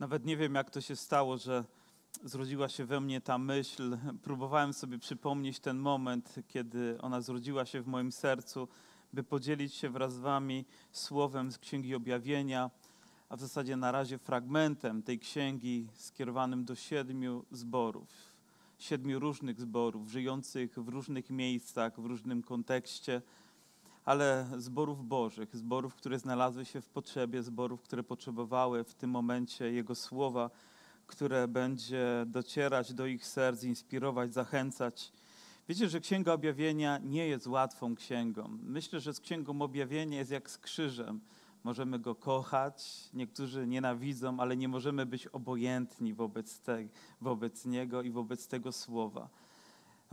Nawet nie wiem, jak to się stało, że zrodziła się we mnie ta myśl. Próbowałem sobie przypomnieć ten moment, kiedy ona zrodziła się w moim sercu, by podzielić się wraz z Wami słowem z Księgi Objawienia, a w zasadzie na razie fragmentem tej księgi skierowanym do siedmiu zborów. Siedmiu różnych zborów, żyjących w różnych miejscach, w różnym kontekście ale zborów Bożych, zborów, które znalazły się w potrzebie, zborów, które potrzebowały w tym momencie Jego słowa, które będzie docierać do ich serc, inspirować, zachęcać. Wiecie, że Księga Objawienia nie jest łatwą księgą. Myślę, że z Księgą Objawienia jest jak z krzyżem. Możemy go kochać, niektórzy nienawidzą, ale nie możemy być obojętni wobec, te, wobec niego i wobec tego słowa.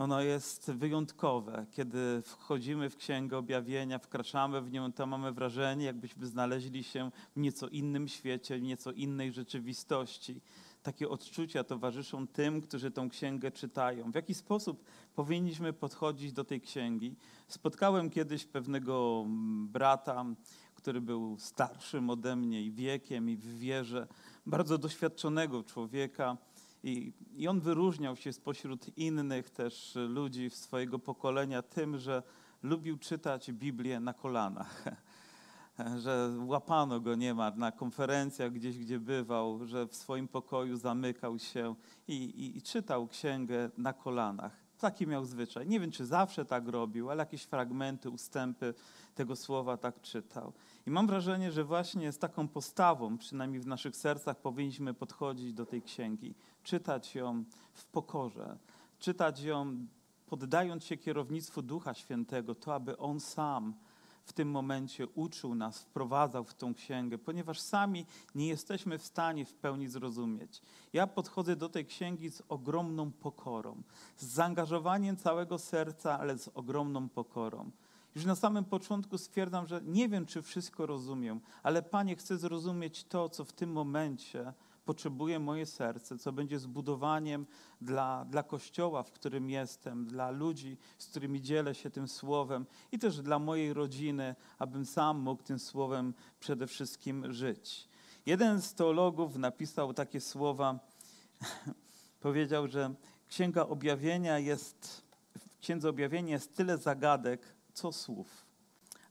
Ono jest wyjątkowe. Kiedy wchodzimy w Księgę Objawienia, wkraczamy w nią, to mamy wrażenie, jakbyśmy znaleźli się w nieco innym świecie, w nieco innej rzeczywistości. Takie odczucia towarzyszą tym, którzy tą księgę czytają. W jaki sposób powinniśmy podchodzić do tej księgi? Spotkałem kiedyś pewnego brata, który był starszym ode mnie i wiekiem, i w wierze, bardzo doświadczonego człowieka i, I on wyróżniał się spośród innych też ludzi swojego pokolenia tym, że lubił czytać Biblię na kolanach. Że łapano go niemal na konferencjach gdzieś, gdzie bywał, że w swoim pokoju zamykał się i, i, i czytał księgę na kolanach. Taki miał zwyczaj. Nie wiem, czy zawsze tak robił, ale jakieś fragmenty, ustępy tego słowa tak czytał. I mam wrażenie, że właśnie z taką postawą, przynajmniej w naszych sercach, powinniśmy podchodzić do tej księgi, czytać ją w pokorze, czytać ją poddając się kierownictwu Ducha Świętego, to aby On sam w tym momencie uczył nas, wprowadzał w tą księgę, ponieważ sami nie jesteśmy w stanie w pełni zrozumieć. Ja podchodzę do tej księgi z ogromną pokorą, z zaangażowaniem całego serca, ale z ogromną pokorą. Już na samym początku stwierdzam, że nie wiem, czy wszystko rozumiem, ale Panie, chcę zrozumieć to, co w tym momencie potrzebuje moje serce, co będzie zbudowaniem dla, dla Kościoła, w którym jestem, dla ludzi, z którymi dzielę się tym słowem i też dla mojej rodziny, abym sam mógł tym słowem przede wszystkim żyć. Jeden z teologów napisał takie słowa, powiedział, że Księga Objawienia jest, w Księdze Objawienia jest tyle zagadek, co słów.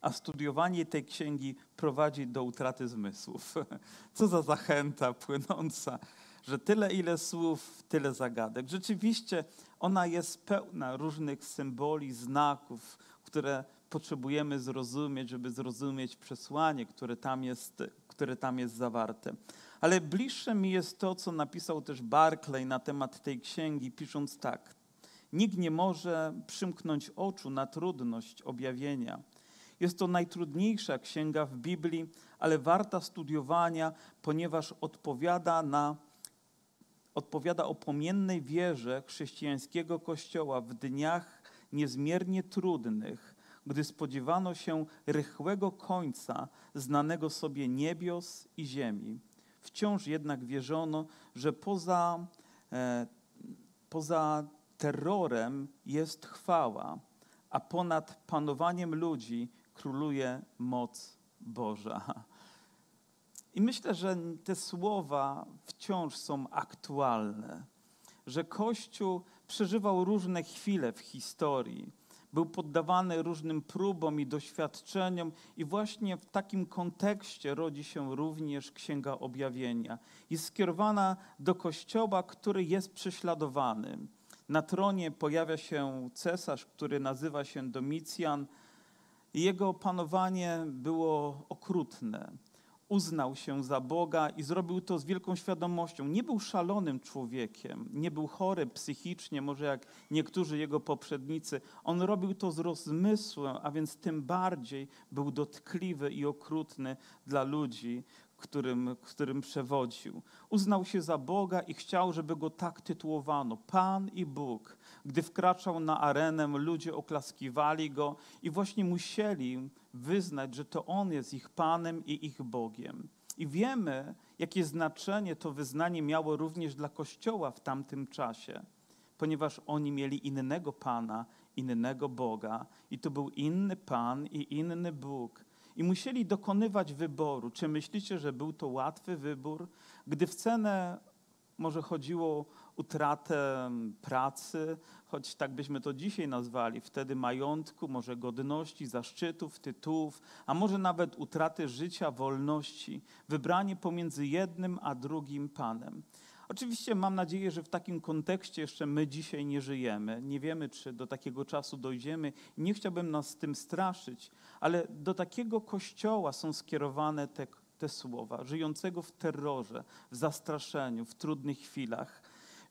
A studiowanie tej księgi prowadzi do utraty zmysłów. Co za zachęta płynąca, że tyle ile słów, tyle zagadek. Rzeczywiście ona jest pełna różnych symboli, znaków, które potrzebujemy zrozumieć, żeby zrozumieć przesłanie, które tam jest, które tam jest zawarte. Ale bliższe mi jest to, co napisał też Barclay na temat tej księgi, pisząc tak. Nikt nie może przymknąć oczu na trudność objawienia. Jest to najtrudniejsza księga w Biblii, ale warta studiowania, ponieważ odpowiada na odpowiada o płomiennej wierze chrześcijańskiego kościoła w dniach niezmiernie trudnych, gdy spodziewano się rychłego końca znanego sobie niebios i ziemi. Wciąż jednak wierzono, że poza, e, poza terrorem jest chwała, a ponad panowaniem ludzi króluje moc Boża. I myślę, że te słowa wciąż są aktualne, że Kościół przeżywał różne chwile w historii, był poddawany różnym próbom i doświadczeniom, i właśnie w takim kontekście rodzi się również Księga Objawienia. Jest skierowana do Kościoła, który jest prześladowany na tronie pojawia się cesarz, który nazywa się Domicjan. Jego panowanie było okrutne. Uznał się za Boga i zrobił to z wielką świadomością. Nie był szalonym człowiekiem, nie był chory psychicznie, może jak niektórzy jego poprzednicy. On robił to z rozmysłem, a więc tym bardziej był dotkliwy i okrutny dla ludzi, którym, którym przewodził. Uznał się za Boga i chciał, żeby go tak tytułowano Pan i Bóg. Gdy wkraczał na arenę, ludzie oklaskiwali go i właśnie musieli wyznać, że to On jest ich Panem i ich Bogiem. I wiemy, jakie znaczenie to wyznanie miało również dla Kościoła w tamtym czasie, ponieważ oni mieli innego Pana, innego Boga, i to był inny Pan i inny Bóg i musieli dokonywać wyboru. Czy myślicie, że był to łatwy wybór? Gdy w cenę może chodziło o utratę pracy, choć tak byśmy to dzisiaj nazwali, wtedy majątku, może godności, zaszczytów, tytułów, a może nawet utraty życia, wolności, wybranie pomiędzy jednym a drugim Panem. Oczywiście mam nadzieję, że w takim kontekście jeszcze my dzisiaj nie żyjemy. Nie wiemy, czy do takiego czasu dojdziemy. Nie chciałbym nas tym straszyć, ale do takiego kościoła są skierowane te, te słowa, żyjącego w terrorze, w zastraszeniu, w trudnych chwilach.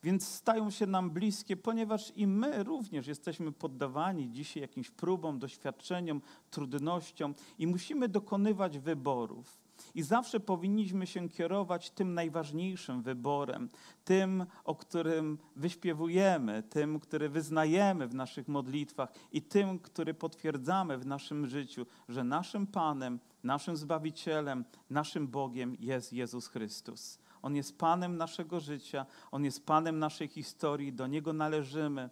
Więc stają się nam bliskie, ponieważ i my również jesteśmy poddawani dzisiaj jakimś próbom, doświadczeniom, trudnościom i musimy dokonywać wyborów. I zawsze powinniśmy się kierować tym najważniejszym wyborem, tym, o którym wyśpiewujemy, tym, który wyznajemy w naszych modlitwach i tym, który potwierdzamy w naszym życiu, że naszym Panem, naszym Zbawicielem, naszym Bogiem jest Jezus Chrystus. On jest Panem naszego życia, On jest Panem naszej historii, do Niego należymy.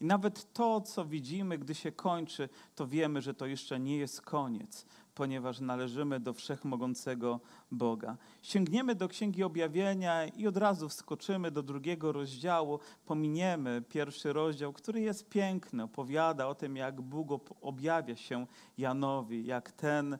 I nawet to, co widzimy, gdy się kończy, to wiemy, że to jeszcze nie jest koniec, ponieważ należymy do wszechmogącego Boga. Sięgniemy do Księgi Objawienia i od razu wskoczymy do drugiego rozdziału, pominiemy pierwszy rozdział, który jest piękny, opowiada o tym, jak Bóg objawia się Janowi, jak ten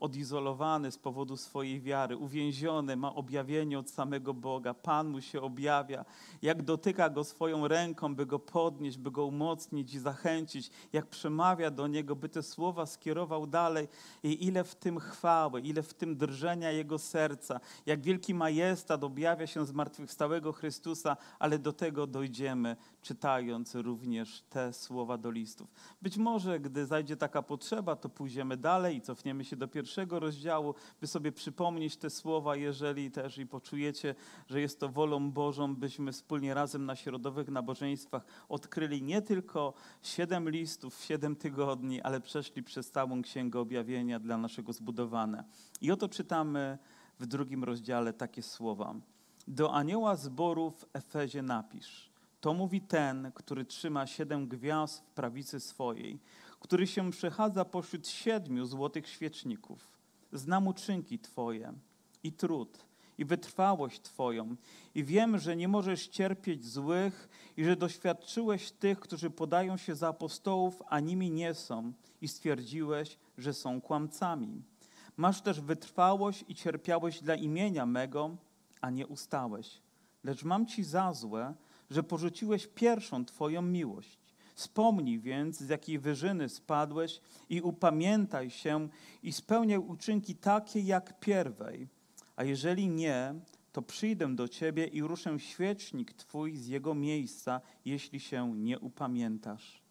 odizolowany z powodu swojej wiary, uwięziony, ma objawienie od samego Boga. Pan mu się objawia, jak dotyka go swoją ręką, by go podnieść, by go umocnić i zachęcić, jak przemawia do niego, by te słowa skierował dalej. I ile w tym chwały, ile w tym drżenia jego serca, jak wielki majestat objawia się zmartwychwstałego Chrystusa, ale do tego dojdziemy, czytając również te słowa do listów. Być może, gdy zajdzie taka potrzeba, to pójdziemy dalej i cofniemy się do pierwszego rozdziału, by sobie przypomnieć te słowa, jeżeli też i poczujecie, że jest to wolą Bożą, byśmy wspólnie razem na środowych nabożeństwach odkryli nie tylko siedem listów, siedem tygodni, ale przeszli przez całą Księgę Objawienia dla naszego zbudowania. I oto czytamy w drugim rozdziale takie słowa. Do anioła zboru w Efezie napisz. To mówi ten, który trzyma siedem gwiazd w prawicy swojej który się przechadza pośród siedmiu złotych świeczników. Znam uczynki Twoje i trud, i wytrwałość Twoją, i wiem, że nie możesz cierpieć złych, i że doświadczyłeś tych, którzy podają się za apostołów, a nimi nie są, i stwierdziłeś, że są kłamcami. Masz też wytrwałość i cierpiałeś dla imienia mego, a nie ustałeś. Lecz mam ci za złe, że porzuciłeś pierwszą Twoją miłość. Wspomnij więc, z jakiej wyżyny spadłeś i upamiętaj się i spełniaj uczynki takie jak pierwej. A jeżeli nie, to przyjdę do ciebie i ruszę świecznik twój z jego miejsca, jeśli się nie upamiętasz.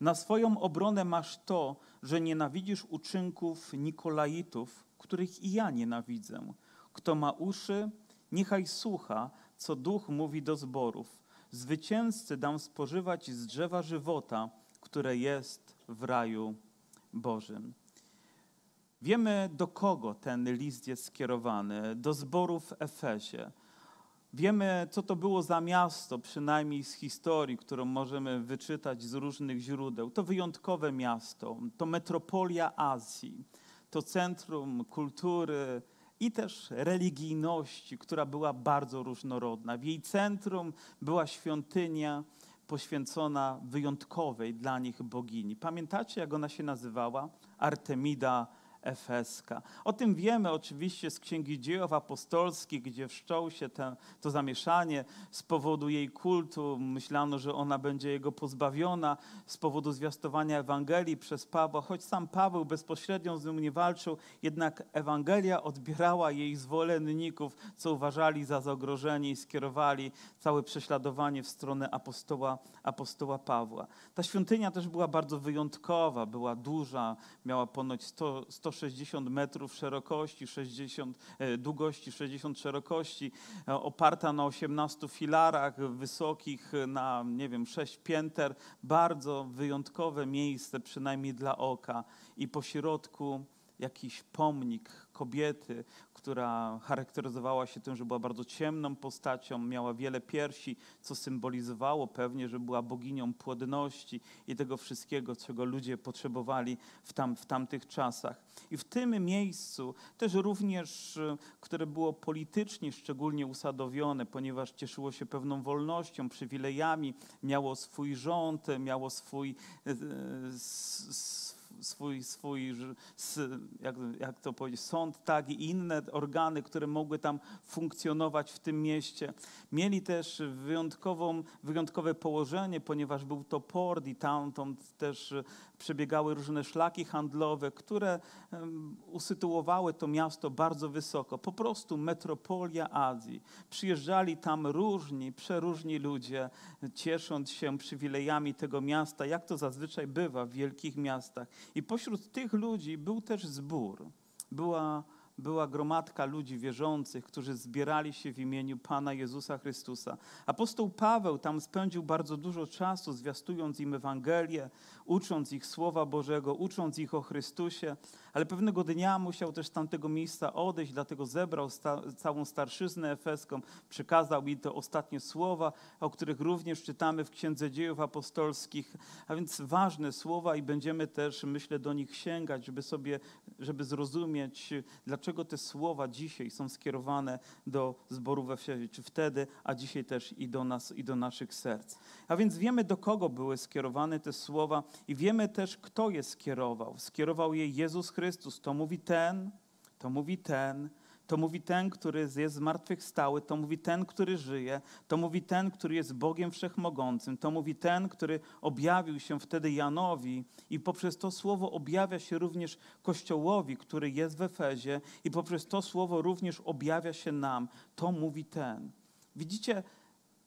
Na swoją obronę masz to, że nienawidzisz uczynków Nikolaitów, których i ja nienawidzę. Kto ma uszy, niechaj słucha, co duch mówi do zborów. Zwycięzcy dam spożywać z drzewa żywota, które jest w raju Bożym. Wiemy, do kogo ten list jest skierowany. Do zboru w Efesie. Wiemy, co to było za miasto, przynajmniej z historii, którą możemy wyczytać z różnych źródeł. To wyjątkowe miasto, to metropolia Azji, to centrum kultury, i też religijności, która była bardzo różnorodna. W jej centrum była świątynia poświęcona wyjątkowej dla nich bogini. Pamiętacie, jak ona się nazywała? Artemida efeska. O tym wiemy oczywiście z Księgi Dziejów Apostolskich, gdzie wszczął się to zamieszanie z powodu jej kultu. Myślano, że ona będzie jego pozbawiona z powodu zwiastowania Ewangelii przez Pawła, choć sam Paweł bezpośrednio z nią nie walczył, jednak Ewangelia odbierała jej zwolenników, co uważali za zagrożenie i skierowali całe prześladowanie w stronę apostoła, apostoła Pawła. Ta świątynia też była bardzo wyjątkowa, była duża, miała ponoć 100, 100 160 metrów szerokości, 60, e, długości, 60 szerokości, e, oparta na 18 filarach wysokich, e, na nie wiem, 6 pięter. Bardzo wyjątkowe miejsce, przynajmniej dla oka. I po środku jakiś pomnik kobiety, która charakteryzowała się tym, że była bardzo ciemną postacią, miała wiele piersi, co symbolizowało pewnie, że była boginią płodności i tego wszystkiego, czego ludzie potrzebowali w, tam, w tamtych czasach. I w tym miejscu też również, e, które było politycznie szczególnie usadowione, ponieważ cieszyło się pewną wolnością, przywilejami, miało swój rząd, miało swój, e, swój, swój jak, jak to powiedzieć, sąd, tak, i inne organy, które mogły tam funkcjonować w tym mieście. Mieli też wyjątkową, wyjątkowe położenie, ponieważ był to port i tamtąd też przebiegały różne szlaki handlowe, które usytuowały to miasto bardzo wysoko. Po prostu metropolia Azji. Przyjeżdżali tam różni, przeróżni ludzie, ciesząc się przywilejami tego miasta, jak to zazwyczaj bywa w wielkich miastach. I pośród tych ludzi był też zbór. Była była gromadka ludzi wierzących, którzy zbierali się w imieniu Pana Jezusa Chrystusa. Apostoł Paweł tam spędził bardzo dużo czasu, zwiastując im Ewangelię, ucząc ich Słowa Bożego, ucząc ich o Chrystusie, ale pewnego dnia musiał też z tamtego miejsca odejść, dlatego zebrał sta całą starszyznę efeską, przekazał im te ostatnie słowa, o których również czytamy w Księdze Dziejów Apostolskich, a więc ważne słowa i będziemy też, myślę, do nich sięgać, żeby sobie, żeby zrozumieć, dlaczego te słowa dzisiaj są skierowane do zboru we Efezie, czy wtedy, a dzisiaj też i do nas, i do naszych serc. A więc wiemy, do kogo były skierowane te słowa i wiemy też, kto je skierował. Skierował je Jezus Chrystus. To mówi ten, to mówi ten, to mówi ten, który jest zmartwychwstały, to mówi ten, który żyje, to mówi ten, który jest Bogiem Wszechmogącym, to mówi ten, który objawił się wtedy Janowi i poprzez to słowo objawia się również Kościołowi, który jest w Efezie i poprzez to słowo również objawia się nam. To mówi ten. Widzicie,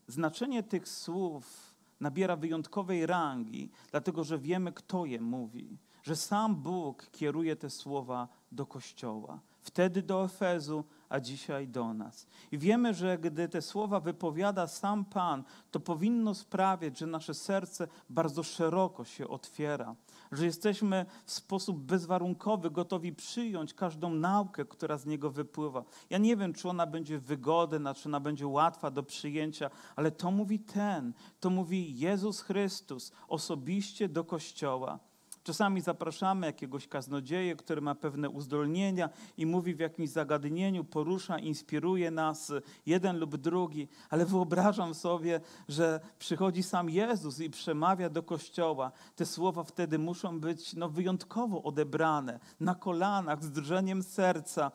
znaczenie tych słów nabiera wyjątkowej rangi, dlatego że wiemy, kto je mówi, że sam Bóg kieruje te słowa do Kościoła. Wtedy do Efezu, a dzisiaj do nas. I wiemy, że gdy te słowa wypowiada sam Pan, to powinno sprawiać, że nasze serce bardzo szeroko się otwiera, że jesteśmy w sposób bezwarunkowy gotowi przyjąć każdą naukę, która z niego wypływa. Ja nie wiem, czy ona będzie wygodna, czy ona będzie łatwa do przyjęcia, ale to mówi ten, to mówi Jezus Chrystus osobiście do Kościoła. Czasami zapraszamy jakiegoś kaznodzieję, który ma pewne uzdolnienia i mówi w jakimś zagadnieniu, porusza, inspiruje nas jeden lub drugi, ale wyobrażam sobie, że przychodzi sam Jezus i przemawia do kościoła. Te słowa wtedy muszą być no, wyjątkowo odebrane, na kolanach, z drżeniem serca,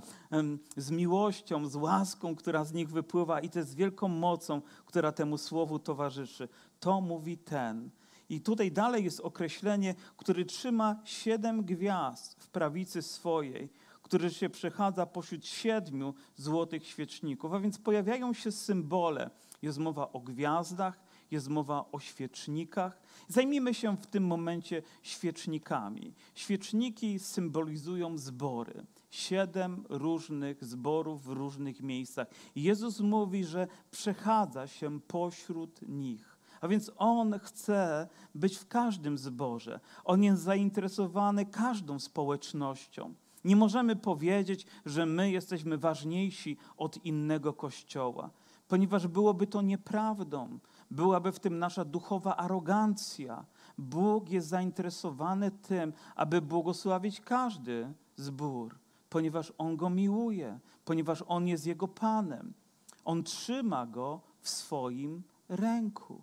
z miłością, z łaską, która z nich wypływa i też z wielką mocą, która temu słowu towarzyszy. To mówi ten, i tutaj dalej jest określenie, który trzyma siedem gwiazd w prawicy swojej, który się przechadza pośród siedmiu złotych świeczników. A więc pojawiają się symbole. Jest mowa o gwiazdach, jest mowa o świecznikach. Zajmijmy się w tym momencie świecznikami. Świeczniki symbolizują zbory. Siedem różnych zborów w różnych miejscach. Jezus mówi, że przechadza się pośród nich. A więc On chce być w każdym zborze. On jest zainteresowany każdą społecznością. Nie możemy powiedzieć, że my jesteśmy ważniejsi od innego kościoła, ponieważ byłoby to nieprawdą. Byłaby w tym nasza duchowa arogancja. Bóg jest zainteresowany tym, aby błogosławić każdy zbór, ponieważ On go miłuje, ponieważ On jest Jego Panem. On trzyma go w swoim ręku.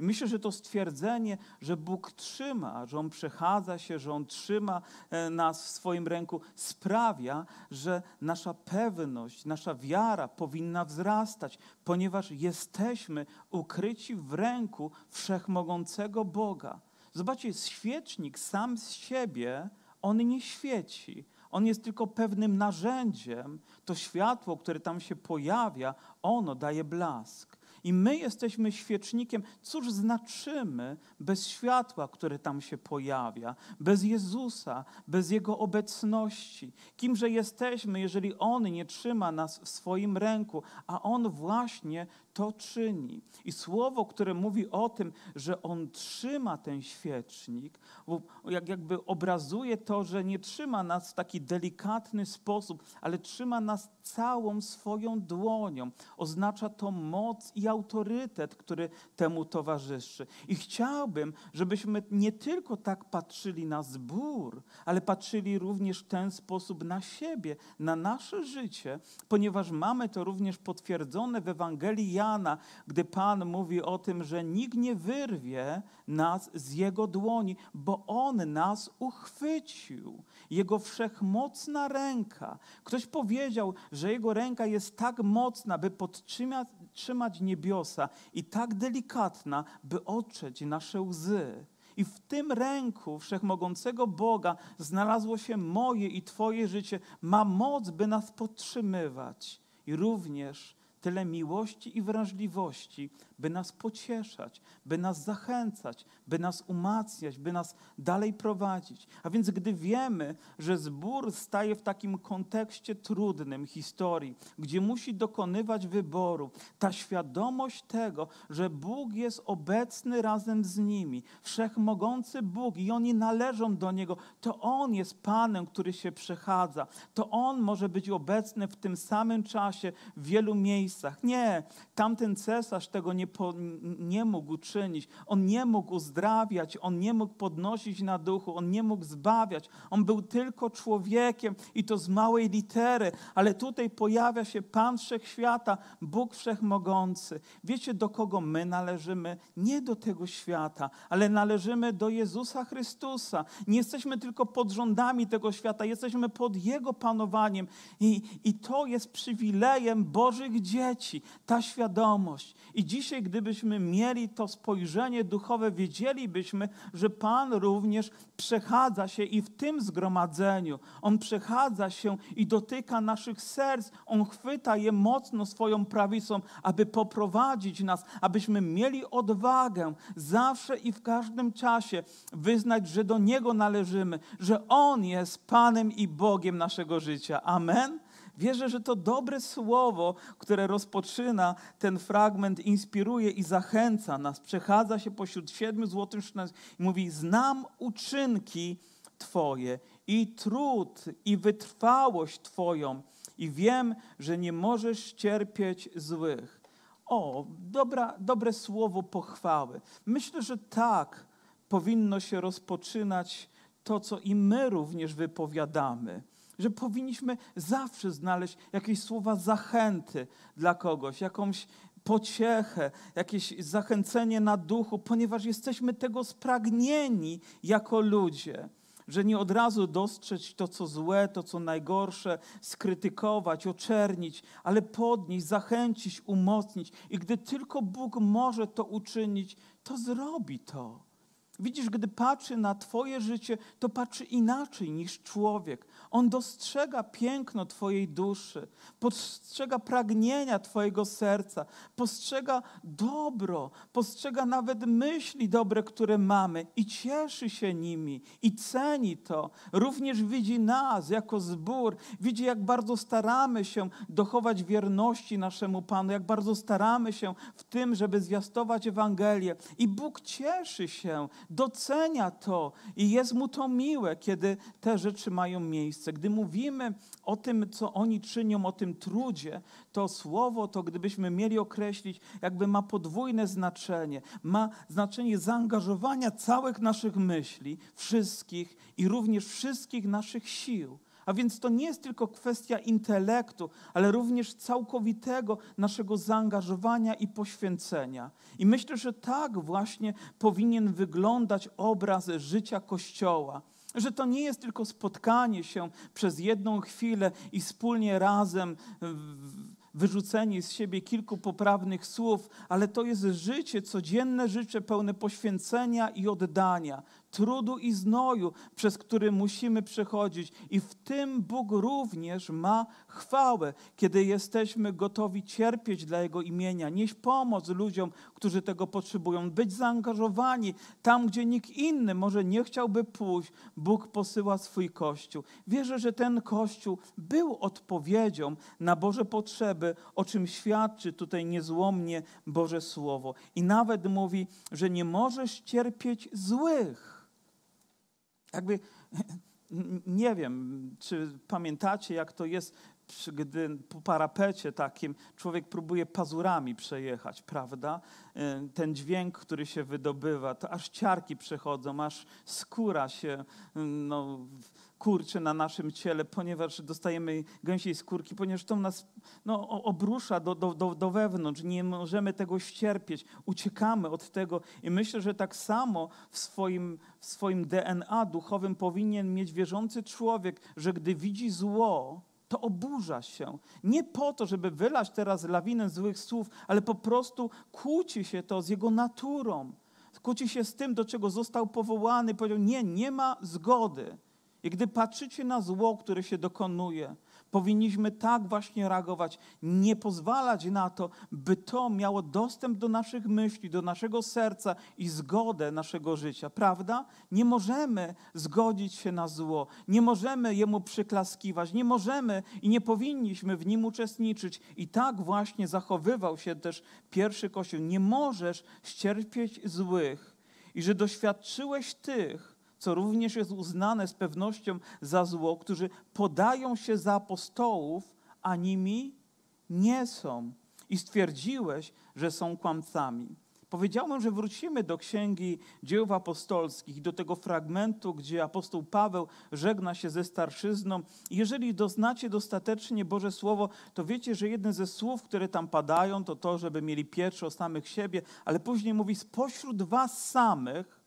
I myślę, że to stwierdzenie, że Bóg trzyma, że On przechadza się, że On trzyma e, nas w swoim ręku, sprawia, że nasza pewność, nasza wiara powinna wzrastać, ponieważ jesteśmy ukryci w ręku wszechmogącego Boga. Zobaczcie, świecznik sam z siebie, on nie świeci. On jest tylko pewnym narzędziem. To światło, które tam się pojawia, ono daje blask. I my jesteśmy świecznikiem. Cóż znaczymy bez światła, które tam się pojawia, bez Jezusa, bez Jego obecności? Kimże jesteśmy, jeżeli On nie trzyma nas w swoim ręku, a On właśnie to czyni. I słowo, które mówi o tym, że on trzyma ten świecznik, jak jakby obrazuje to, że nie trzyma nas w taki delikatny sposób, ale trzyma nas całą swoją dłonią. Oznacza to moc i autorytet, który temu towarzyszy. I chciałbym, żebyśmy nie tylko tak patrzyli na zbór, ale patrzyli również w ten sposób na siebie, na nasze życie, ponieważ mamy to również potwierdzone w Ewangelii Jana, gdy Pan mówi o tym, że nikt nie wyrwie nas z Jego dłoni, bo On nas uchwycił. Jego wszechmocna ręka. Ktoś powiedział, że Jego ręka jest tak mocna, by podtrzymać niebiosa i tak delikatna, by otrzeć nasze łzy. I w tym ręku wszechmogącego Boga znalazło się moje i Twoje życie. Ma moc, by nas podtrzymywać. I również tyle miłości i wrażliwości, by nas pocieszać, by nas zachęcać, by nas umacniać, by nas dalej prowadzić. A więc gdy wiemy, że zbór staje w takim kontekście trudnym historii, gdzie musi dokonywać wyboru, ta świadomość tego, że Bóg jest obecny razem z nimi, wszechmogący Bóg i oni należą do Niego, to On jest Panem, który się przechadza. To On może być obecny w tym samym czasie w wielu miejscach. Nie, tamten cesarz tego nie, po, nie mógł czynić. On nie mógł uzdrawiać, on nie mógł podnosić na duchu, on nie mógł zbawiać. On był tylko człowiekiem i to z małej litery, ale tutaj pojawia się Pan Wszechświata, Bóg Wszechmogący. Wiecie, do kogo my należymy? Nie do tego świata, ale należymy do Jezusa Chrystusa. Nie jesteśmy tylko pod rządami tego świata, jesteśmy pod Jego panowaniem i, i to jest przywilejem Bożych dzieci, ta świadomość. I dzisiaj, gdybyśmy mieli to spojrzenie duchowe, wiedzielibyśmy, że Pan również przechadza się i w tym zgromadzeniu. On przechadza się i dotyka naszych serc. On chwyta je mocno swoją prawicą, aby poprowadzić nas, abyśmy mieli odwagę zawsze i w każdym czasie wyznać, że do Niego należymy, że On jest Panem i Bogiem naszego życia. Amen. Wierzę, że to dobre słowo, które rozpoczyna ten fragment, inspiruje i zachęca nas. Przechadza się pośród siedmiu złotych i mówi: Znam uczynki Twoje i trud i wytrwałość Twoją, i wiem, że nie możesz cierpieć złych. O, dobra, dobre słowo pochwały. Myślę, że tak powinno się rozpoczynać to, co i my również wypowiadamy że powinniśmy zawsze znaleźć jakieś słowa zachęty dla kogoś, jakąś pociechę, jakieś zachęcenie na duchu, ponieważ jesteśmy tego spragnieni jako ludzie. Że nie od razu dostrzec to, co złe, to, co najgorsze, skrytykować, oczernić, ale podnieść, zachęcić, umocnić. I gdy tylko Bóg może to uczynić, to zrobi to. Widzisz, gdy patrzy na Twoje życie, to patrzy inaczej niż człowiek. On dostrzega piękno Twojej duszy, postrzega pragnienia Twojego serca, postrzega dobro, postrzega nawet myśli dobre, które mamy i cieszy się nimi i ceni to. Również widzi nas jako zbór, widzi, jak bardzo staramy się dochować wierności naszemu Panu, jak bardzo staramy się w tym, żeby zwiastować Ewangelię. I Bóg cieszy się, docenia to i jest mu to miłe, kiedy te rzeczy mają miejsce. Gdy mówimy o tym, co oni czynią, o tym trudzie, to słowo to, gdybyśmy mieli określić, jakby ma podwójne znaczenie. Ma znaczenie zaangażowania całych naszych myśli, wszystkich i również wszystkich naszych sił. A więc to nie jest tylko kwestia intelektu, ale również całkowitego naszego zaangażowania i poświęcenia. I myślę, że tak właśnie powinien wyglądać obraz życia Kościoła że to nie jest tylko spotkanie się przez jedną chwilę i wspólnie razem wyrzucenie z siebie kilku poprawnych słów, ale to jest życie, codzienne życie pełne poświęcenia i oddania. Trudu i znoju, przez który musimy przechodzić. I w tym Bóg również ma chwałę, kiedy jesteśmy gotowi cierpieć dla Jego imienia, nieść pomoc ludziom, którzy tego potrzebują, być zaangażowani tam, gdzie nikt inny może nie chciałby pójść. Bóg posyła swój Kościół. Wierzę, że ten Kościół był odpowiedzią na Boże potrzeby, o czym świadczy tutaj niezłomnie Boże Słowo. I nawet mówi, że nie możesz cierpieć złych. Jakby nie wiem, czy pamiętacie, jak to jest, gdy po parapecie takim człowiek próbuje pazurami przejechać, prawda? E, ten dźwięk, który się wydobywa, to aż ciarki przechodzą, aż skóra się no, kurczy na naszym ciele, ponieważ dostajemy gęsiej skórki, ponieważ to nas no, obrusza do, do, do, do wewnątrz, nie możemy tego ścierpieć, uciekamy od tego i myślę, że tak samo w swoim, w swoim DNA duchowym powinien mieć wierzący człowiek, że gdy widzi zło, to oburza się. Nie po to, żeby wylać teraz lawinę złych słów, ale po prostu kłóci się to z jego naturą. Kłóci się z tym, do czego został powołany. Powiedział, nie, nie ma zgody. I gdy patrzycie na zło, które się dokonuje, Powinniśmy tak właśnie reagować, nie pozwalać na to, by to miało dostęp do naszych myśli, do naszego serca i zgodę naszego życia, prawda? Nie możemy zgodzić się na zło, nie możemy jemu przyklaskiwać, nie możemy i nie powinniśmy w nim uczestniczyć. I tak właśnie zachowywał się też pierwszy Kościół. Nie możesz ścierpieć złych i że doświadczyłeś tych, co również jest uznane z pewnością za zło, którzy podają się za apostołów, a nimi nie są. I stwierdziłeś, że są kłamcami. Powiedziałem, że wrócimy do Księgi Dzieł Apostolskich, do tego fragmentu, gdzie apostoł Paweł żegna się ze starszyzną. Jeżeli doznacie dostatecznie Boże Słowo, to wiecie, że jedne ze słów, które tam padają, to to, żeby mieli pieczę o samych siebie, ale później mówi, spośród was samych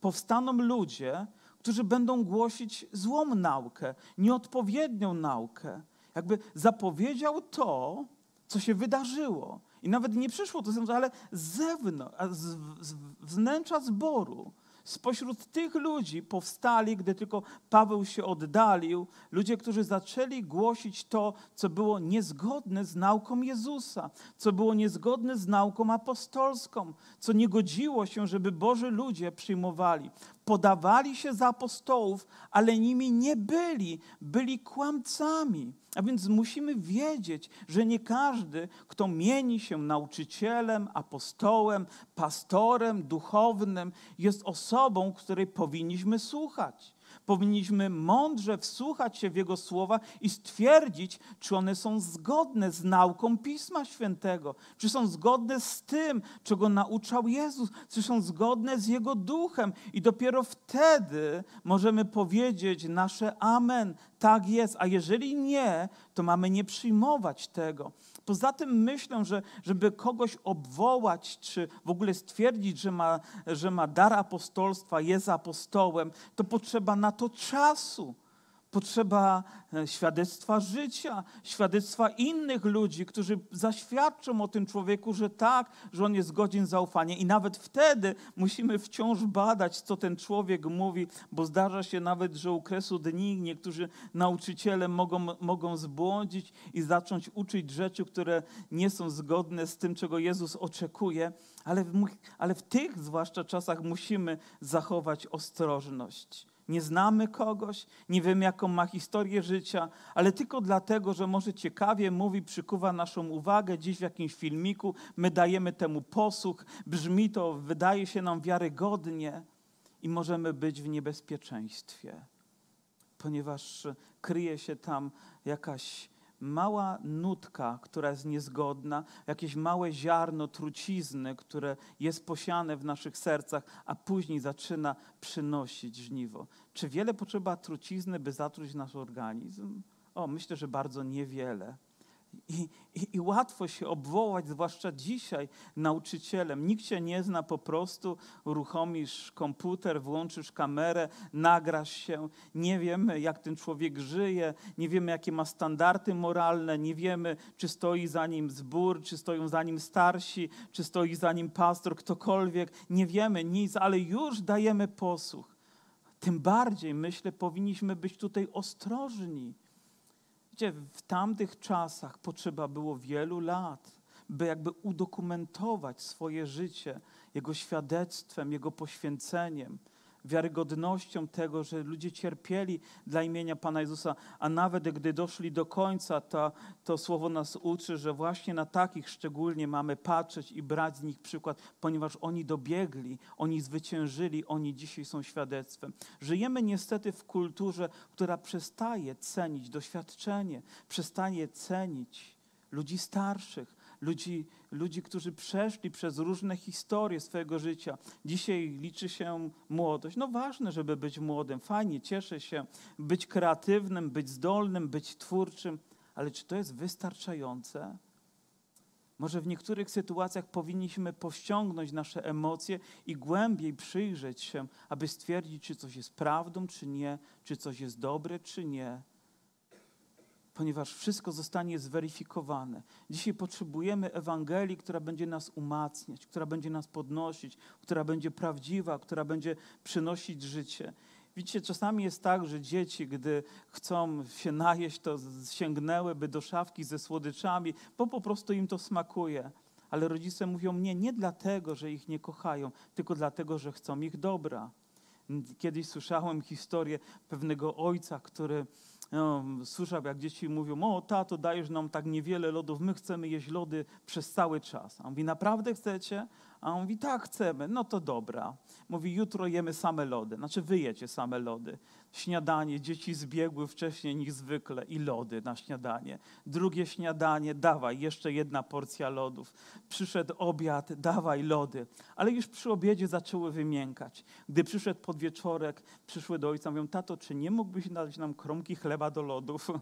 powstaną ludzie, którzy będą głosić złą naukę, nieodpowiednią naukę. Jakby zapowiedział to, co się wydarzyło. I nawet nie przyszło to, ale z zewnątrz, z wnętrza zboru Spośród tych ludzi powstali, gdy tylko Paweł się oddalił, ludzie, którzy zaczęli głosić to, co było niezgodne z nauką Jezusa, co było niezgodne z nauką apostolską, co nie godziło się, żeby Boży ludzie przyjmowali podawali się za apostołów, ale nimi nie byli, byli kłamcami. A więc musimy wiedzieć, że nie każdy, kto mieni się nauczycielem, apostołem, pastorem, duchownym, jest osobą, której powinniśmy słuchać. Powinniśmy mądrze wsłuchać się w Jego słowa i stwierdzić, czy one są zgodne z nauką Pisma Świętego, czy są zgodne z tym, czego nauczał Jezus, czy są zgodne z Jego duchem. I dopiero wtedy możemy powiedzieć nasze Amen, tak jest. A jeżeli nie, to mamy nie przyjmować tego. Poza tym myślę, że żeby kogoś obwołać, czy w ogóle stwierdzić, że ma, że ma dar apostolstwa, jest apostołem, to potrzeba na to czasu. Potrzeba e, świadectwa życia, świadectwa innych ludzi, którzy zaświadczą o tym człowieku, że tak, że on jest godzien zaufania. I nawet wtedy musimy wciąż badać, co ten człowiek mówi, bo zdarza się nawet, że u kresu dni niektórzy nauczyciele mogą, mogą zbłądzić i zacząć uczyć rzeczy, które nie są zgodne z tym, czego Jezus oczekuje. Ale w, ale w tych zwłaszcza czasach musimy zachować ostrożność nie znamy kogoś, nie wiemy, jaką ma historię życia, ale tylko dlatego, że może ciekawie mówi, przykuwa naszą uwagę gdzieś w jakimś filmiku, my dajemy temu posłuch, brzmi to, wydaje się nam wiarygodnie i możemy być w niebezpieczeństwie, ponieważ kryje się tam jakaś mała nutka, która jest niezgodna, jakieś małe ziarno trucizny, które jest posiane w naszych sercach, a później zaczyna przynosić żniwo. Czy wiele potrzeba trucizny, by zatruć nasz organizm? O, myślę, że bardzo niewiele. I, i, I, łatwo się obwołać, zwłaszcza dzisiaj, nauczycielem. Nikt się nie zna, po prostu uruchomisz komputer, włączysz kamerę, nagrasz się. Nie wiemy, jak ten człowiek żyje, nie wiemy, jakie ma standardy moralne, nie wiemy, czy stoi za nim zbór, czy stoją za nim starsi, czy stoi za nim pastor, ktokolwiek. Nie wiemy nic, ale już dajemy posłuch. Tym bardziej, myślę, powinniśmy być tutaj ostrożni. W tamtych czasach potrzeba było wielu lat, by jakby udokumentować swoje życie Jego świadectwem, Jego poświęceniem wiarygodnością tego, że ludzie cierpieli dla imienia Pana Jezusa, a nawet gdy doszli do końca, to, to słowo nas uczy, że właśnie na takich szczególnie mamy patrzeć i brać z nich przykład, ponieważ oni dobiegli, oni zwyciężyli, oni dzisiaj są świadectwem. Żyjemy niestety w kulturze, która przestaje cenić doświadczenie, przestaje cenić ludzi starszych, ludzi, ludzi, którzy przeszli przez różne historie swojego życia. Dzisiaj liczy się młodość. No ważne, żeby być młodym, fajnie, cieszę się, być kreatywnym, być zdolnym, być twórczym, ale czy to jest wystarczające? Może w niektórych sytuacjach powinniśmy powściągnąć nasze emocje i głębiej przyjrzeć się, aby stwierdzić, czy coś jest prawdą, czy nie, czy coś jest dobre, czy nie ponieważ wszystko zostanie zweryfikowane. Dzisiaj potrzebujemy Ewangelii, która będzie nas umacniać, która będzie nas podnosić, która będzie prawdziwa, która będzie przynosić życie. Widzicie, czasami jest tak, że dzieci, gdy chcą się najeść, to sięgnęłyby do szafki ze słodyczami, bo po prostu im to smakuje. Ale rodzice mówią nie, nie dlatego, że ich nie kochają, tylko dlatego, że chcą ich dobra. Kiedyś słyszałem historię pewnego ojca, który no, słyszał, jak dzieci mówią, o tato, dajesz nam tak niewiele lodów, my chcemy jeść lody przez cały czas. A on mówi, naprawdę chcecie? A on mówi, tak, chcemy. No to dobra. Mówi, jutro jemy same lody. Znaczy, wy jecie same lody. Śniadanie, dzieci zbiegły wcześniej niż zwykle i lody na śniadanie. Drugie śniadanie, dawaj, jeszcze jedna porcja lodów. Przyszedł obiad, dawaj lody. Ale już przy obiedzie zaczęły wymiękać. Gdy przyszedł podwieczorek, przyszły do ojca, mówią, tato, czy nie mógłbyś dać nam kromki chleba do lodów?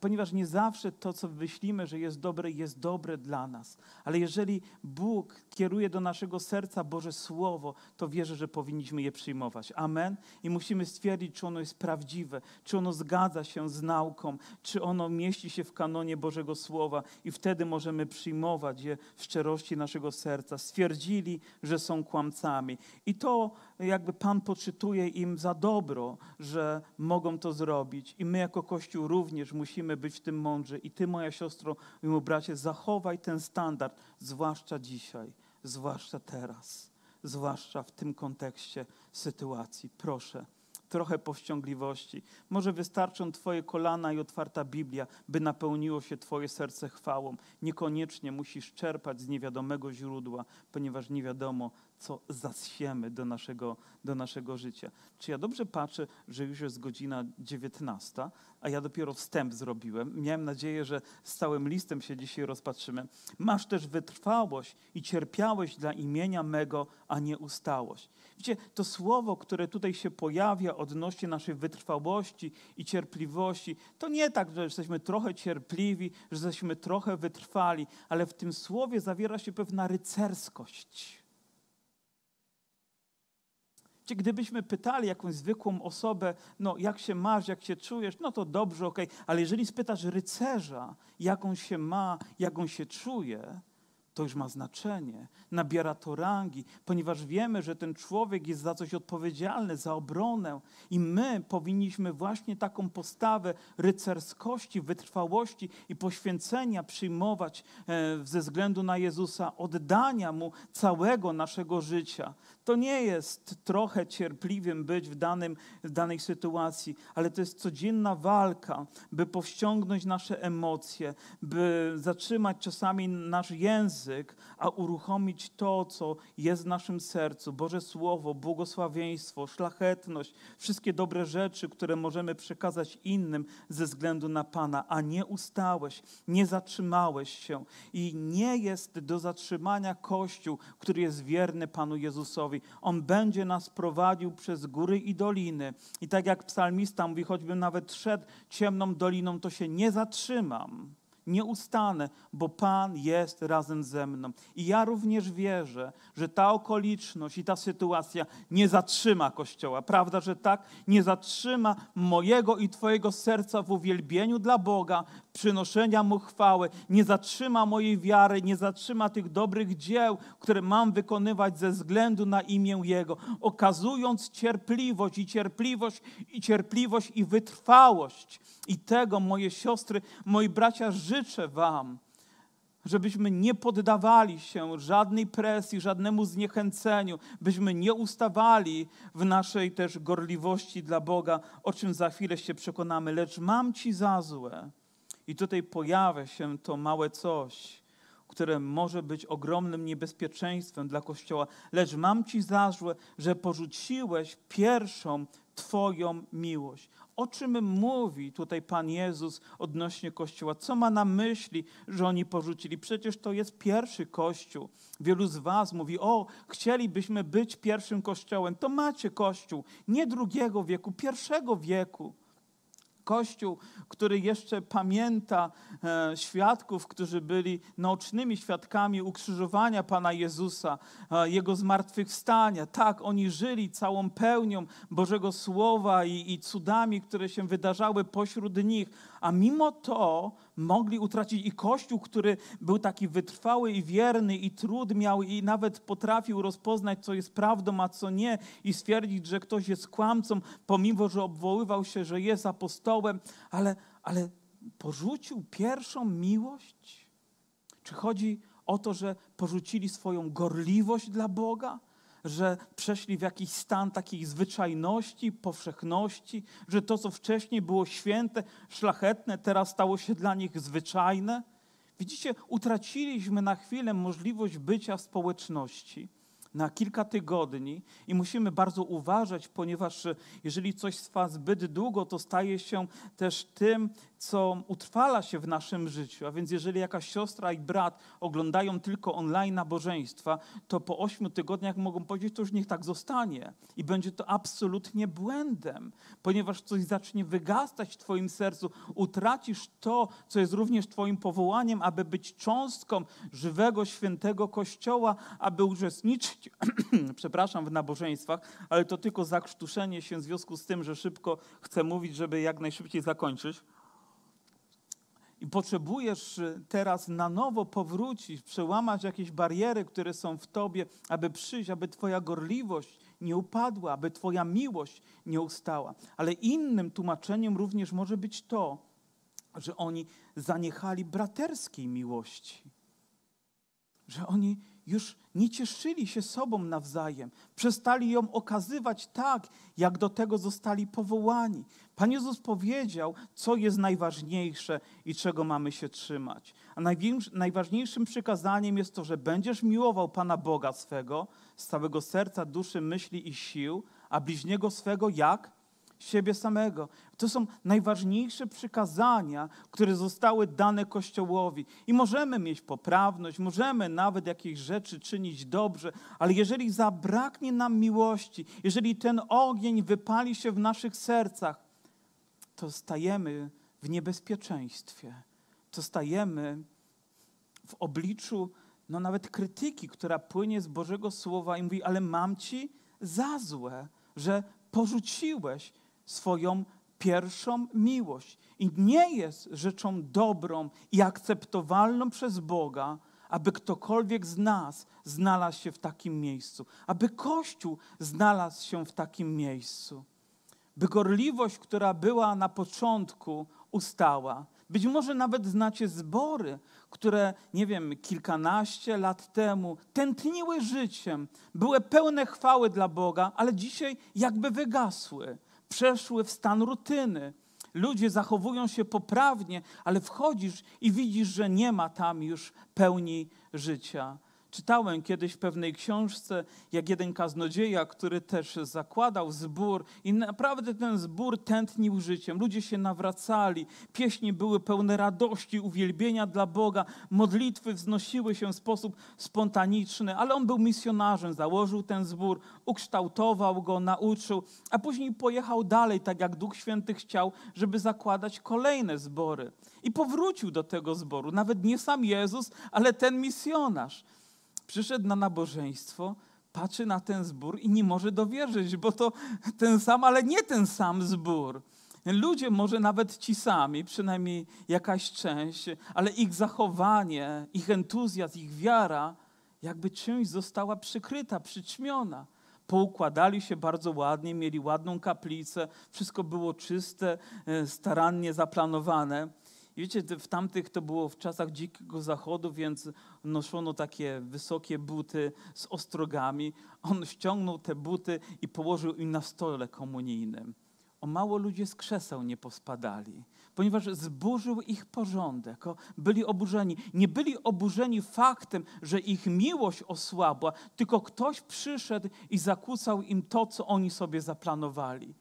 ponieważ nie zawsze to, co myślimy, że jest dobre, jest dobre dla nas. Ale jeżeli Bóg kieruje do naszego serca Boże Słowo, to wierzę, że powinniśmy je przyjmować. Amen. I musimy stwierdzić, czy ono jest prawdziwe, czy ono zgadza się z nauką, czy ono mieści się w kanonie Bożego Słowa i wtedy możemy przyjmować je w szczerości naszego serca. Stwierdzili, że są kłamcami. I to jakby Pan poczytuje im za dobro, że mogą to zrobić. I my jako Kościół również musimy być w tym mądrzy. I ty, moja siostro, mój bracie, zachowaj ten standard, zwłaszcza dzisiaj, zwłaszcza teraz, zwłaszcza w tym kontekście sytuacji. Proszę trochę powściągliwości. Może wystarczą Twoje kolana i otwarta Biblia, by napełniło się Twoje serce chwałą. Niekoniecznie musisz czerpać z niewiadomego źródła, ponieważ nie wiadomo, co zasiemy do naszego, do naszego życia. Czy ja dobrze patrzę, że już jest godzina 19, a ja dopiero wstęp zrobiłem. Miałem nadzieję, że z całym listem się dzisiaj rozpatrzymy. Masz też wytrwałość i cierpiałeś dla imienia mego, a nie ustałość. Widzicie, to słowo, które tutaj się pojawia odnośnie naszej wytrwałości i cierpliwości, to nie tak, że jesteśmy trochę cierpliwi, że jesteśmy trochę wytrwali, ale w tym słowie zawiera się pewna rycerskość Gdzie gdybyśmy pytali jakąś zwykłą osobę, no jak się masz, jak się czujesz, no to dobrze, okej, okay. ale jeżeli spytasz rycerza, jak on się ma, jak on się czuje, to już ma znaczenie, nabiera to rangi, ponieważ wiemy, że ten człowiek jest za coś odpowiedzialny, za obronę i my powinniśmy właśnie taką postawę rycerskości, wytrwałości i poświęcenia przyjmować e, ze względu na Jezusa, oddania Mu całego naszego życia. To nie jest trochę cierpliwym być w, danym, w danej sytuacji, ale to jest codzienna walka, by powściągnąć nasze emocje, by zatrzymać czasami nasz język, a uruchomić to, co jest w naszym sercu. Boże Słowo, błogosławieństwo, szlachetność, wszystkie dobre rzeczy, które możemy przekazać innym ze względu na Pana, a nie ustałeś, nie zatrzymałeś się. I nie jest do zatrzymania Kościół, który jest wierny Panu Jezusowi. On będzie nas prowadził przez góry i doliny. I tak jak psalmista mówi, choćbym nawet szedł ciemną doliną, to się nie zatrzymam nie ustanę, bo Pan jest razem ze mną. I ja również wierzę, że ta okoliczność i ta sytuacja nie zatrzyma Kościoła. Prawda, że tak? Nie zatrzyma mojego i Twojego serca w uwielbieniu dla Boga, przynoszenia Mu chwały, nie zatrzyma mojej wiary, nie zatrzyma tych dobrych dzieł, które mam wykonywać ze względu na imię Jego, okazując cierpliwość i cierpliwość i cierpliwość i wytrwałość. I tego, moje siostry, moi bracia, życzę Wam żebyśmy nie poddawali się żadnej presji, żadnemu zniechęceniu, byśmy nie ustawali w naszej też gorliwości dla Boga, o czym za chwilę się przekonamy. Lecz mam ci za złe. I tutaj pojawia się to małe coś, które może być ogromnym niebezpieczeństwem dla Kościoła. Lecz mam ci za złe, że porzuciłeś pierwszą Twoją miłość. O czym mówi tutaj Pan Jezus odnośnie Kościoła? Co ma na myśli, że oni porzucili? Przecież to jest pierwszy Kościół. Wielu z Was mówi: O, chcielibyśmy być pierwszym Kościołem. To macie Kościół, nie drugiego wieku, pierwszego wieku. Kościół, który jeszcze pamięta e, świadków, którzy byli naocznymi świadkami ukrzyżowania Pana Jezusa, e, Jego zmartwychwstania. Tak, oni żyli całą pełnią Bożego Słowa i, i cudami, które się wydarzały pośród nich, a mimo to mogli utracić i Kościół, który był taki wytrwały i wierny i trud miał i nawet potrafił rozpoznać, co jest prawdą, a co nie i stwierdzić, że ktoś jest kłamcą, pomimo, że obwoływał się, że jest apostołem, ale, ale porzucił pierwszą miłość? Czy chodzi o to, że porzucili swoją gorliwość dla Boga? Że przeszli w jakiś stan takiej zwyczajności, powszechności, że to, co wcześniej było święte, szlachetne, teraz stało się dla nich zwyczajne. Widzicie, utraciliśmy na chwilę możliwość bycia w społeczności na kilka tygodni i musimy bardzo uważać, ponieważ jeżeli coś trwa zbyt długo, to staje się też tym, co utrwala się w naszym życiu. A więc jeżeli jakaś siostra i brat oglądają tylko online nabożeństwa, to po ośmiu tygodniach mogą powiedzieć, to już niech tak zostanie. I będzie to absolutnie błędem, ponieważ coś zacznie wygastać w Twoim sercu. Utracisz to, co jest również Twoim powołaniem, aby być cząstką żywego, świętego Kościoła, aby uczestniczyć, przepraszam, w nabożeństwach, ale to tylko zakrztuszenie się w związku z tym, że szybko chcę mówić, żeby jak najszybciej zakończyć. I potrzebujesz y, teraz na nowo powrócić, przełamać jakieś bariery, które są w tobie, aby przyjść, aby Twoja gorliwość nie upadła, aby Twoja miłość nie ustała. Ale innym tłumaczeniem również może być to, że oni zaniechali braterskiej miłości. Że oni już nie cieszyli się sobą nawzajem, przestali ją okazywać tak, jak do tego zostali powołani. Pan Jezus powiedział, co jest najważniejsze i czego mamy się trzymać. A najważniejszym przykazaniem jest to, że będziesz miłował Pana Boga swego z całego serca, duszy, myśli i sił, a bliźniego swego jak? Siebie samego. To są najważniejsze przykazania, które zostały dane Kościołowi. I możemy mieć poprawność, możemy nawet jakieś rzeczy czynić dobrze, ale jeżeli zabraknie nam miłości, jeżeli ten ogień wypali się w naszych sercach, to stajemy w niebezpieczeństwie. To stajemy w obliczu no nawet krytyki, która płynie z Bożego Słowa i mówi, ale mam ci za złe, że porzuciłeś swoją pierwszą miłość. I nie jest rzeczą dobrą i akceptowalną przez Boga, aby ktokolwiek z nas znalazł się w takim miejscu, aby Kościół znalazł się w takim miejscu. By gorliwość, która była na początku, ustała. Być może nawet znacie zbory, które, nie wiem, kilkanaście lat temu tętniły życiem, były pełne chwały dla Boga, ale dzisiaj jakby wygasły przeszły w stan rutyny. Ludzie zachowują się poprawnie, ale wchodzisz i widzisz, że nie ma tam już pełni życia. Czytałem kiedyś w pewnej książce, jak jeden kaznodzieja, który też zakładał zbór i naprawdę ten zbór tętnił życiem. Ludzie się nawracali, pieśni były pełne radości, uwielbienia dla Boga, modlitwy wznosiły się w sposób spontaniczny, ale on był misjonarzem, założył ten zbór, ukształtował go, nauczył, a później pojechał dalej, tak jak Duch Święty chciał, żeby zakładać kolejne zbory. I powrócił do tego zboru, nawet nie sam Jezus, ale ten misjonarz przyszedł na nabożeństwo, patrzy na ten zbór i nie może dowierzyć, bo to ten sam, ale nie ten sam zbór. Ludzie, może nawet ci sami, przynajmniej jakaś część, ale ich zachowanie, ich entuzjazm, ich wiara, jakby czymś została przykryta, przyćmiona. Poukładali się bardzo ładnie, mieli ładną kaplicę, wszystko było czyste, e, starannie zaplanowane. I wiecie, w tamtych to było w czasach dzikiego zachodu, więc noszono takie wysokie buty z ostrogami. On ściągnął te buty i położył im na stole komunijnym. O mało ludzie z krzeseł nie pospadali, ponieważ zburzył ich porządek. Byli oburzeni. Nie byli oburzeni faktem, że ich miłość osłabła, tylko ktoś przyszedł i zakłócał im to, co oni sobie zaplanowali.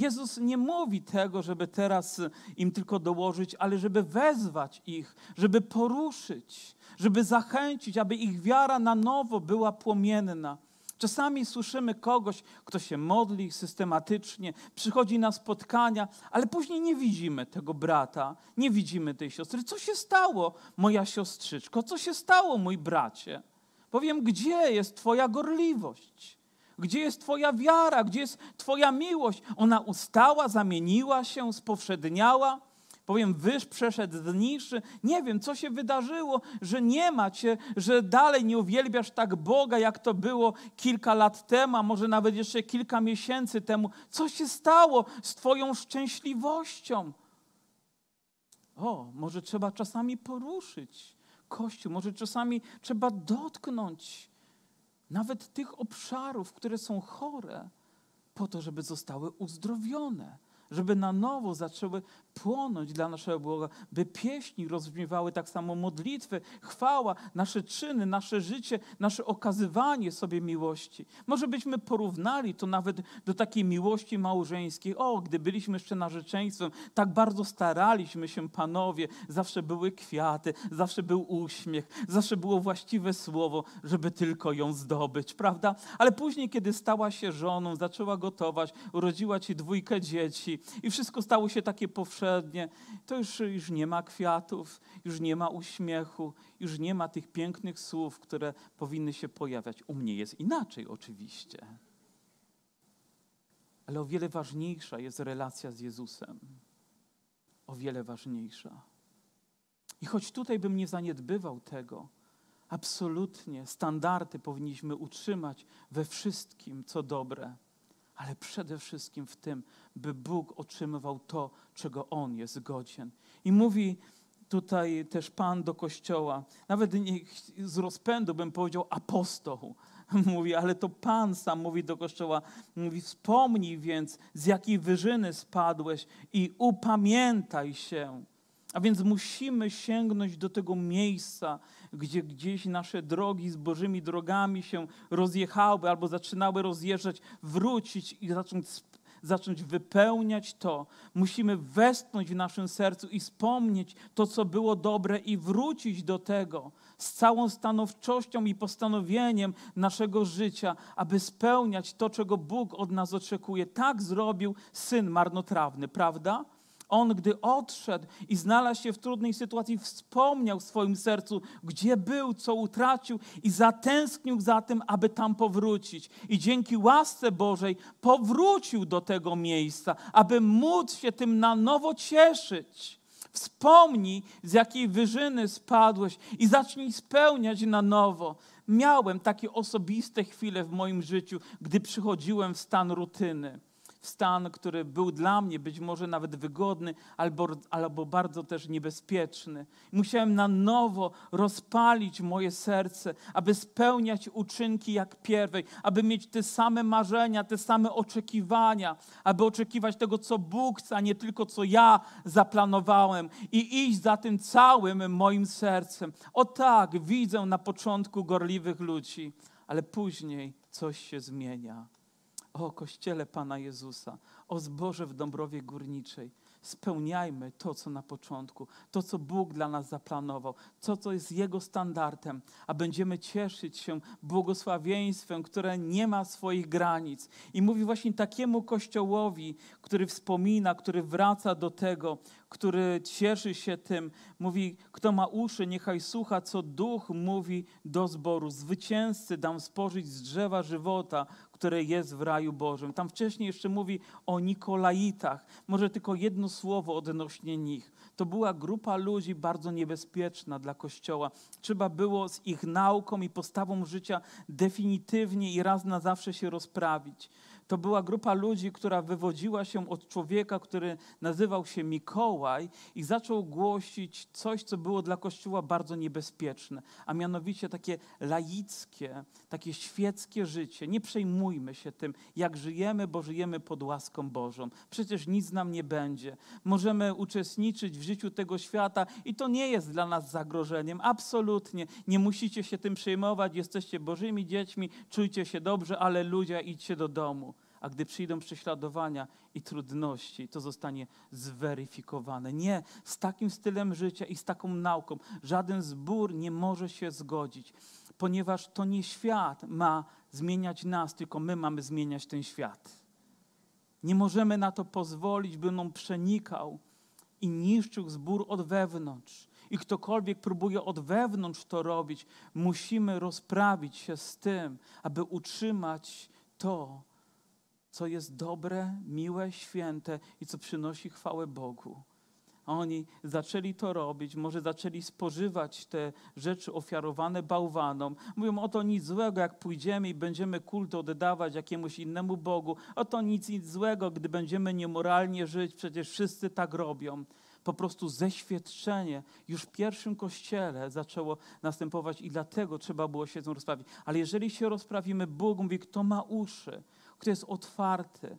Jezus nie mówi tego, żeby teraz im tylko dołożyć, ale żeby wezwać ich, żeby poruszyć, żeby zachęcić, aby ich wiara na nowo była płomienna. Czasami słyszymy kogoś, kto się modli systematycznie, przychodzi na spotkania, ale później nie widzimy tego brata, nie widzimy tej siostry. Co się stało, moja siostrzyczko? Co się stało, mój bracie? Powiem, gdzie jest Twoja gorliwość? Gdzie jest Twoja wiara? Gdzie jest Twoja miłość? Ona ustała, zamieniła się, spowszedniała? Powiem, wyż przeszedł z niszy. Nie wiem, co się wydarzyło, że nie ma cię, że dalej nie uwielbiasz tak Boga, jak to było kilka lat temu, a może nawet jeszcze kilka miesięcy temu. Co się stało z Twoją szczęśliwością? O, może trzeba czasami poruszyć Kościół, może czasami trzeba dotknąć nawet tych obszarów, które są chore, po to, żeby zostały uzdrowione żeby na nowo zaczęły płonąć dla naszego Boga, by pieśni rozbrzmiewały tak samo modlitwy, chwała, nasze czyny, nasze życie, nasze okazywanie sobie miłości. Może byśmy porównali to nawet do takiej miłości małżeńskiej. O, gdy byliśmy jeszcze narzeczeństwem, tak bardzo staraliśmy się, panowie, zawsze były kwiaty, zawsze był uśmiech, zawsze było właściwe słowo, żeby tylko ją zdobyć, prawda? Ale później, kiedy stała się żoną, zaczęła gotować, urodziła ci dwójkę dzieci i wszystko stało się takie powszechne, poprzednie, to już, już nie ma kwiatów, już nie ma uśmiechu, już nie ma tych pięknych słów, które powinny się pojawiać. U mnie jest inaczej oczywiście. Ale o wiele ważniejsza jest relacja z Jezusem. O wiele ważniejsza. I choć tutaj bym nie zaniedbywał tego, absolutnie standardy powinniśmy utrzymać we wszystkim, co dobre ale przede wszystkim w tym, by Bóg otrzymywał to, czego On jest godzien. I mówi tutaj też Pan do Kościoła, nawet z rozpędu bym powiedział apostoł, mówi, ale to Pan sam mówi do Kościoła, mówi, wspomnij więc, z jakiej wyżyny spadłeś i upamiętaj się. A więc musimy sięgnąć do tego miejsca, gdzie gdzieś nasze drogi z Bożymi drogami się rozjechały albo zaczynały rozjeżdżać, wrócić i zacząć, zacząć wypełniać to. Musimy westchnąć w naszym sercu i wspomnieć to, co było dobre i wrócić do tego z całą stanowczością i postanowieniem naszego życia, aby spełniać to, czego Bóg od nas oczekuje. Tak zrobił syn marnotrawny, prawda? On, gdy odszedł i znalazł się w trudnej sytuacji, wspomniał w swoim sercu, gdzie był, co utracił i zatęsknił za tym, aby tam powrócić. I dzięki łasce Bożej powrócił do tego miejsca, aby móc się tym na nowo cieszyć. Wspomnij, z jakiej wyżyny spadłeś i zacznij spełniać na nowo. Miałem takie osobiste chwile w moim życiu, gdy przychodziłem w stan rutyny stan, który był dla mnie być może nawet wygodny, albo, albo bardzo też niebezpieczny. Musiałem na nowo rozpalić moje serce, aby spełniać uczynki jak pierwej, aby mieć te same marzenia, te same oczekiwania, aby oczekiwać tego, co Bóg chce, a nie tylko co ja zaplanowałem i iść za tym całym moim sercem. O tak, widzę na początku gorliwych ludzi, ale później coś się zmienia o Kościele Pana Jezusa, o zboże w Dąbrowie Górniczej. Spełniajmy to, co na początku, to, co Bóg dla nas zaplanował, to, co jest Jego standardem, a będziemy cieszyć się błogosławieństwem, które nie ma swoich granic. I mówi właśnie takiemu Kościołowi, który wspomina, który wraca do tego, który cieszy się tym. Mówi, kto ma uszy, niechaj słucha, co duch mówi do zboru. Zwycięzcy dam spożyć z drzewa żywota, które jest w raju Bożym. Tam wcześniej jeszcze mówi o Nikolaitach. Może tylko jedno słowo odnośnie nich. To była grupa ludzi bardzo niebezpieczna dla Kościoła. Trzeba było z ich nauką i postawą życia definitywnie i raz na zawsze się rozprawić. To była grupa ludzi, która wywodziła się od człowieka, który nazywał się Mikołaj i zaczął głosić coś, co było dla Kościoła bardzo niebezpieczne, a mianowicie takie laickie, takie świeckie życie. Nie przejmujmy się tym, jak żyjemy, bo żyjemy pod łaską Bożą. Przecież nic nam nie będzie. Możemy uczestniczyć w życiu tego świata i to nie jest dla nas zagrożeniem. Absolutnie. Nie musicie się tym przejmować. Jesteście Bożymi dziećmi, czujcie się dobrze, ale ludzie, idźcie do domu a gdy przyjdą prześladowania i trudności, to zostanie zweryfikowane. Nie, z takim stylem życia i z taką nauką żaden zbór nie może się zgodzić, ponieważ to nie świat ma zmieniać nas, tylko my mamy zmieniać ten świat. Nie możemy na to pozwolić, by on przenikał i niszczył zbór od wewnątrz. I ktokolwiek próbuje od wewnątrz to robić, musimy rozprawić się z tym, aby utrzymać to, co jest dobre, miłe, święte i co przynosi chwałę Bogu. Oni zaczęli to robić, może zaczęli spożywać te rzeczy ofiarowane bałwanom. Mówią, oto nic złego, jak pójdziemy i będziemy kult oddawać jakiemuś innemu Bogu. Oto nic, nic złego, gdy będziemy niemoralnie żyć, przecież wszyscy tak robią. Po prostu zeświadczenie już w pierwszym kościele zaczęło następować i dlatego trzeba było się z tym rozprawić. Ale jeżeli się rozprawimy, Bóg mówi, kto ma uszy, kto jest otwarty.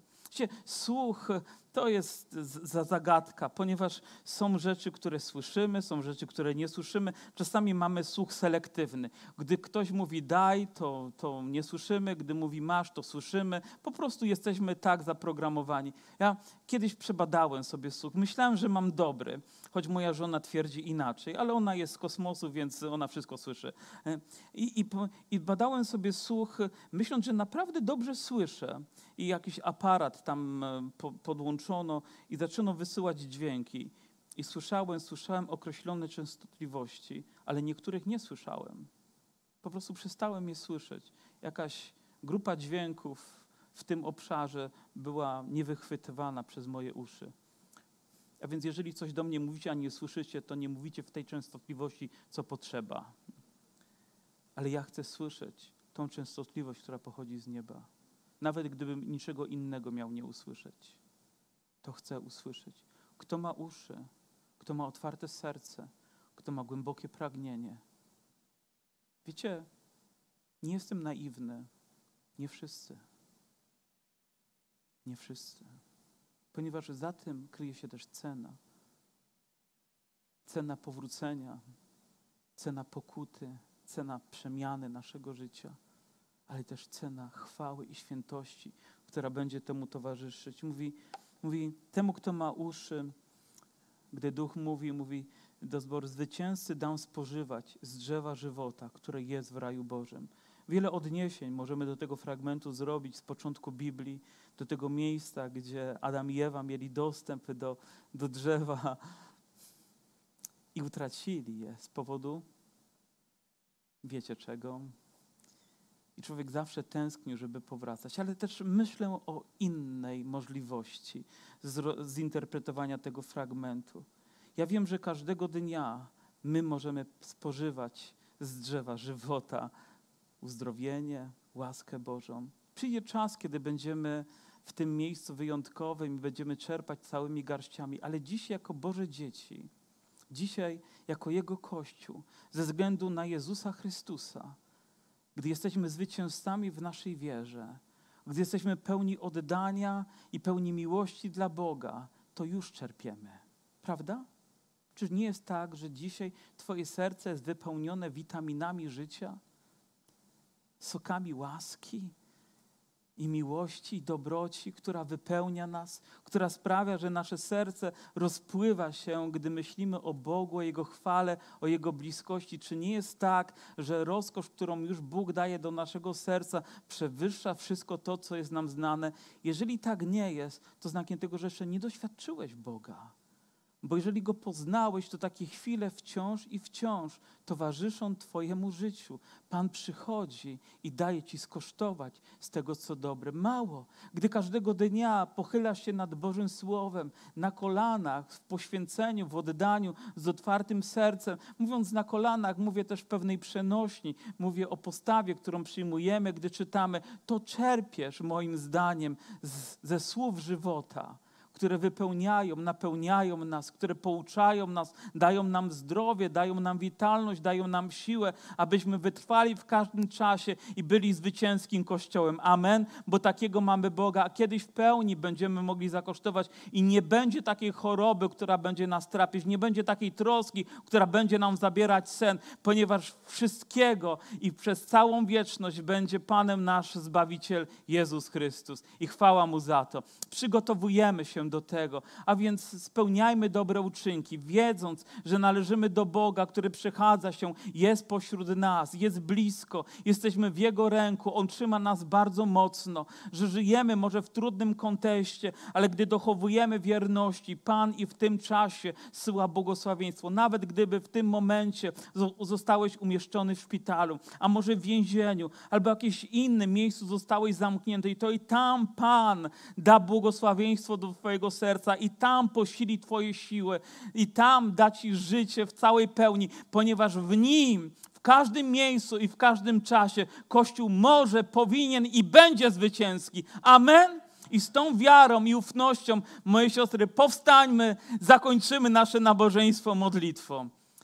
Słuch to jest za zagadka, ponieważ są rzeczy, które słyszymy, są rzeczy, które nie słyszymy. Czasami mamy słuch selektywny. Gdy ktoś mówi daj, to, to nie słyszymy, gdy mówi masz, to słyszymy. Po prostu jesteśmy tak zaprogramowani. Ja kiedyś przebadałem sobie słuch. Myślałem, że mam dobry, choć moja żona twierdzi inaczej, ale ona jest z kosmosu, więc ona wszystko słyszy. I, i, i badałem sobie słuch, myśląc, że naprawdę dobrze słyszę. I jakiś aparat tam e, podłączono i zaczęto wysyłać dźwięki. I słyszałem, słyszałem określone częstotliwości, ale niektórych nie słyszałem. Po prostu przestałem je słyszeć. Jakaś grupa dźwięków w tym obszarze była niewychwytywana przez moje uszy. A więc jeżeli coś do mnie mówicie, a nie słyszycie, to nie mówicie w tej częstotliwości, co potrzeba. Ale ja chcę słyszeć tą częstotliwość, która pochodzi z nieba. Nawet gdybym niczego innego miał nie usłyszeć, to chcę usłyszeć. Kto ma uszy, kto ma otwarte serce, kto ma głębokie pragnienie. Wiecie, nie jestem naiwny. Nie wszyscy. Nie wszyscy. Ponieważ za tym kryje się też cena. Cena powrócenia, cena pokuty, cena przemiany naszego życia ale też cena chwały i świętości, która będzie temu towarzyszyć. Mówi, mówi temu, kto ma uszy, gdy Duch mówi, mówi do zboru, zwycięzcy dam spożywać z drzewa żywota, które jest w raju Bożym. Wiele odniesień możemy do tego fragmentu zrobić z początku Biblii, do tego miejsca, gdzie Adam i Ewa mieli dostęp do, do drzewa i utracili je z powodu, wiecie czego? I człowiek zawsze tęsknił, żeby powracać, ale też myślę o innej możliwości zinterpretowania tego fragmentu. Ja wiem, że każdego dnia my możemy spożywać z drzewa żywota uzdrowienie, łaskę Bożą. Przyjdzie czas, kiedy będziemy w tym miejscu wyjątkowym i będziemy czerpać całymi garściami, ale dziś jako Boże dzieci, dzisiaj jako Jego Kościół, ze względu na Jezusa Chrystusa, gdy jesteśmy zwycięzcami w naszej wierze, gdy jesteśmy pełni oddania i pełni miłości dla Boga, to już czerpiemy. Prawda? Czy nie jest tak, że dzisiaj Twoje serce jest wypełnione witaminami życia, sokami łaski, i miłości, i dobroci, która wypełnia nas, która sprawia, że nasze serce rozpływa się, gdy myślimy o Bogu, o Jego chwale, o Jego bliskości. Czy nie jest tak, że rozkosz, którą już Bóg daje do naszego serca, przewyższa wszystko to, co jest nam znane? Jeżeli tak nie jest, to znakiem tego, że jeszcze nie doświadczyłeś Boga. Bo jeżeli go poznałeś, to takie chwile wciąż i wciąż towarzyszą Twojemu życiu. Pan przychodzi i daje Ci skosztować z tego, co dobre. Mało, gdy każdego dnia pochylasz się nad Bożym Słowem, na kolanach, w poświęceniu, w oddaniu, z otwartym sercem. Mówiąc na kolanach, mówię też w pewnej przenośni, mówię o postawie, którą przyjmujemy, gdy czytamy. To czerpiesz, moim zdaniem, z, ze słów żywota które wypełniają, napełniają nas, które pouczają nas, dają nam zdrowie, dają nam witalność, dają nam siłę, abyśmy wytrwali w każdym czasie i byli zwycięskim Kościołem. Amen. Bo takiego mamy Boga, a kiedyś w pełni będziemy mogli zakosztować i nie będzie takiej choroby, która będzie nas trapić, nie będzie takiej troski, która będzie nam zabierać sen, ponieważ wszystkiego i przez całą wieczność będzie Panem nasz Zbawiciel Jezus Chrystus. I chwała Mu za to. Przygotowujemy się do tego. A więc spełniajmy dobre uczynki, wiedząc, że należymy do Boga, który przechadza się, jest pośród nas, jest blisko, jesteśmy w Jego ręku, On trzyma nas bardzo mocno, że żyjemy może w trudnym kontekście, ale gdy dochowujemy wierności, Pan i w tym czasie syła błogosławieństwo. Nawet gdyby w tym momencie zostałeś umieszczony w szpitalu, a może w więzieniu, albo jakieś innym miejscu zostałeś zamknięty i to i tam Pan da błogosławieństwo do Twojego Twojego serca i tam posili Twoje siły i tam da Ci życie w całej pełni, ponieważ w Nim, w każdym miejscu i w każdym czasie Kościół może, powinien i będzie zwycięski. Amen. I z tą wiarą i ufnością, moje siostry, powstańmy, zakończymy nasze nabożeństwo modlitwą.